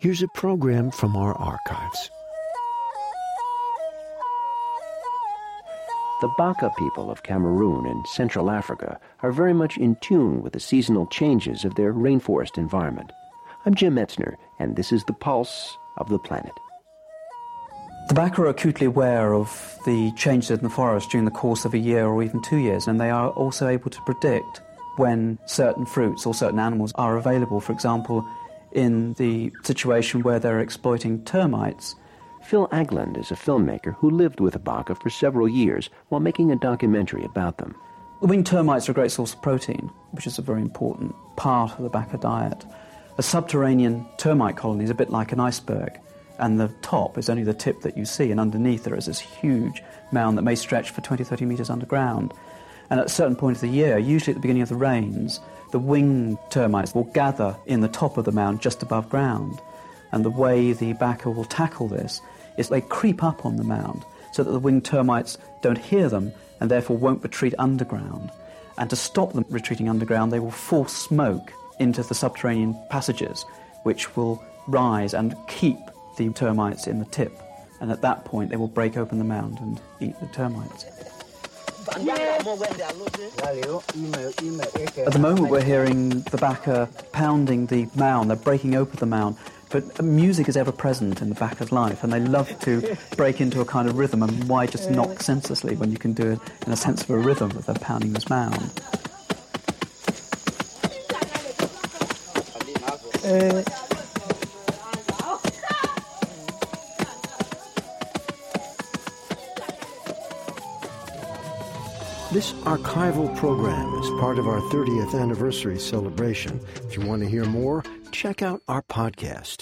Here's a program from our archives. The Baka people of Cameroon and Central Africa are very much in tune with the seasonal changes of their rainforest environment. I'm Jim Metzner, and this is the pulse of the planet. The Baka are acutely aware of the changes in the forest during the course of a year or even two years, and they are also able to predict when certain fruits or certain animals are available. For example, in the situation where they're exploiting termites. Phil Agland is a filmmaker who lived with Baka for several years while making a documentary about them. The winged termites are a great source of protein, which is a very important part of the Baka diet. A subterranean termite colony is a bit like an iceberg, and the top is only the tip that you see, and underneath there is this huge mound that may stretch for 20, 30 metres underground. And at a certain point of the year, usually at the beginning of the rains, the winged termites will gather in the top of the mound just above ground. And the way the Baka will tackle this is they creep up on the mound so that the winged termites don't hear them and therefore won't retreat underground. And to stop them retreating underground, they will force smoke into the subterranean passages, which will rise and keep the termites in the tip. And at that point, they will break open the mound and eat the termites. At the moment, we're hearing the Baka pounding the mound. They're breaking open the mound. But music is ever present in the Baka's life, and they love to break into a kind of rhythm. And why just knock senselessly when you can do it in a sense of a rhythm with them pounding this mound? Uh, This archival program is part of our 30th anniversary celebration. If you want to hear more, check out our podcast.